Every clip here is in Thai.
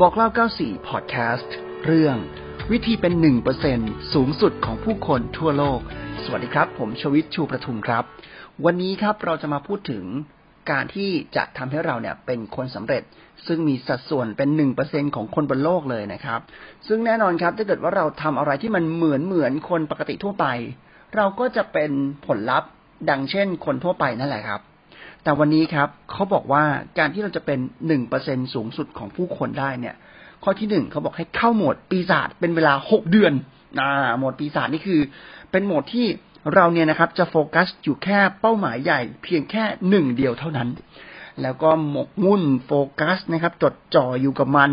บอกเล่า 94 พอดแคสต์เรื่องวิธีเป็น 1%สูงสุดของผู้คนทั่วโลก สวัสดีครับ ผมชวิตชูประทุมครับ วันนี้ครับเราจะมาพูดถึงการที่จะทำให้เราเนี่ยเป็นคนสำเร็จ ซึ่งมีสัดส่วนเป็น 1%ของคนบนโลกเลยนะครับ ซึ่งแน่นอนครับถ้าเกิดว่าเราทำอะไรที่มันเหมือนเหมือนคนปกติทั่วไป เราก็จะเป็นผลลัพธ์ดังเช่นคนทั่วไปนั่นแหละครับ แต่วันนี้ครับเขาบอกว่าการที่เราจะเป็นหนึ่งเปอร์เซ็นสูงสุดของผู้คนได้เนี่ย ข้อที่หนึ่งเขาบอกให้เข้าโหมดปีศาจเป็นเวลาหกเดือนอ่าโหมดปีศาจนี่คือ เป็นโหมดที่เราเนี่ยนะครับ จะโฟกัสอยู่แค่เป้าหมายใหญ่ เพียงแค่หนึ่งเดียวเท่านั้น แล้วก็หมกมุ่นโฟกัสนะครับ จดจ่ออยู่กับมัน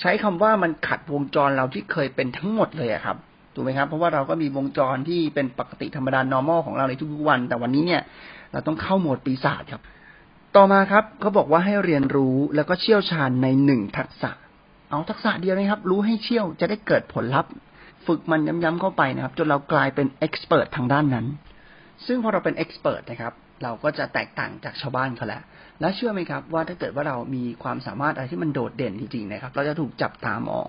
ใช้คำว่ามันขัดวงจรเราที่เคยเป็นทั้งหมดเลยอะครับถูกไหมครับ เพราะว่าเราก็มีวงจรที่เป็นปกติธรรมดา normal ของเราในทุกๆวัน แต่วันนี้เนี่ย เราต้องเข้าโหมดปีศาจครับ ต่อมาครับเขาบอกว่าให้เรียนรู้แล้วก็เชี่ยวชาญในหนึ่งทักษะ เอาทักษะเดียวนะครับ รู้ให้เชี่ยวจะได้เกิดผลลัพธ์ ฝึกมันย้ำๆเข้าไปนะครับ จนเรากลายเป็นเอ็กซ์เพรสทางด้านนั้น ซึ่งพอเราเป็นเอ็กซ์เพรสนะครับเราก็จะแตกต่างจากชาวบ้านเขาแล้ว และเชื่อไหมครับ ว่าถ้าเกิดว่าเรามีความสามารถอะไรที่มันโดดเด่นจริงๆนะครับ เราจะถูกจับตามอง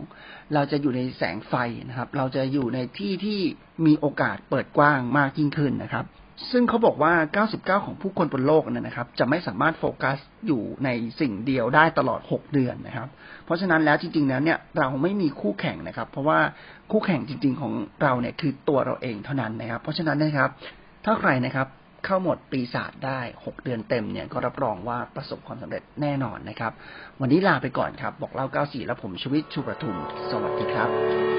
เราจะอยู่ในแสงไฟนะครับ เราจะอยู่ในที่ที่มีโอกาสเปิดกว้างมากยิ่งขึ้นนะครับ ซึ่งเขาบอกว่า 99 ของผู้คนบนโลกนั้นนะครับ จะไม่สามารถโฟกัสอยู่ในสิ่งเดียวได้ตลอด 6 เดือนนะครับ เพราะฉะนั้นแล้วจริงๆแล้วเนี่ยเราไม่มีคู่แข่งนะครับ เพราะว่าคู่แข่งจริง ๆ ของเราเนี่ยคือตัวเราเองเท่านั้นนะครับ เพราะฉะนั้นนะครับ ถ้าใครนะครับเข้าหมดปีศาจได้ 6 เดือนเต็มเนี่ยก็รับรองว่าประสบความสำเร็จแน่นอนนะครับ วันนี้ลาไปก่อนครับ บอกเล่า 94 แล้วผมชวิตชูประทุม สวัสดีครับ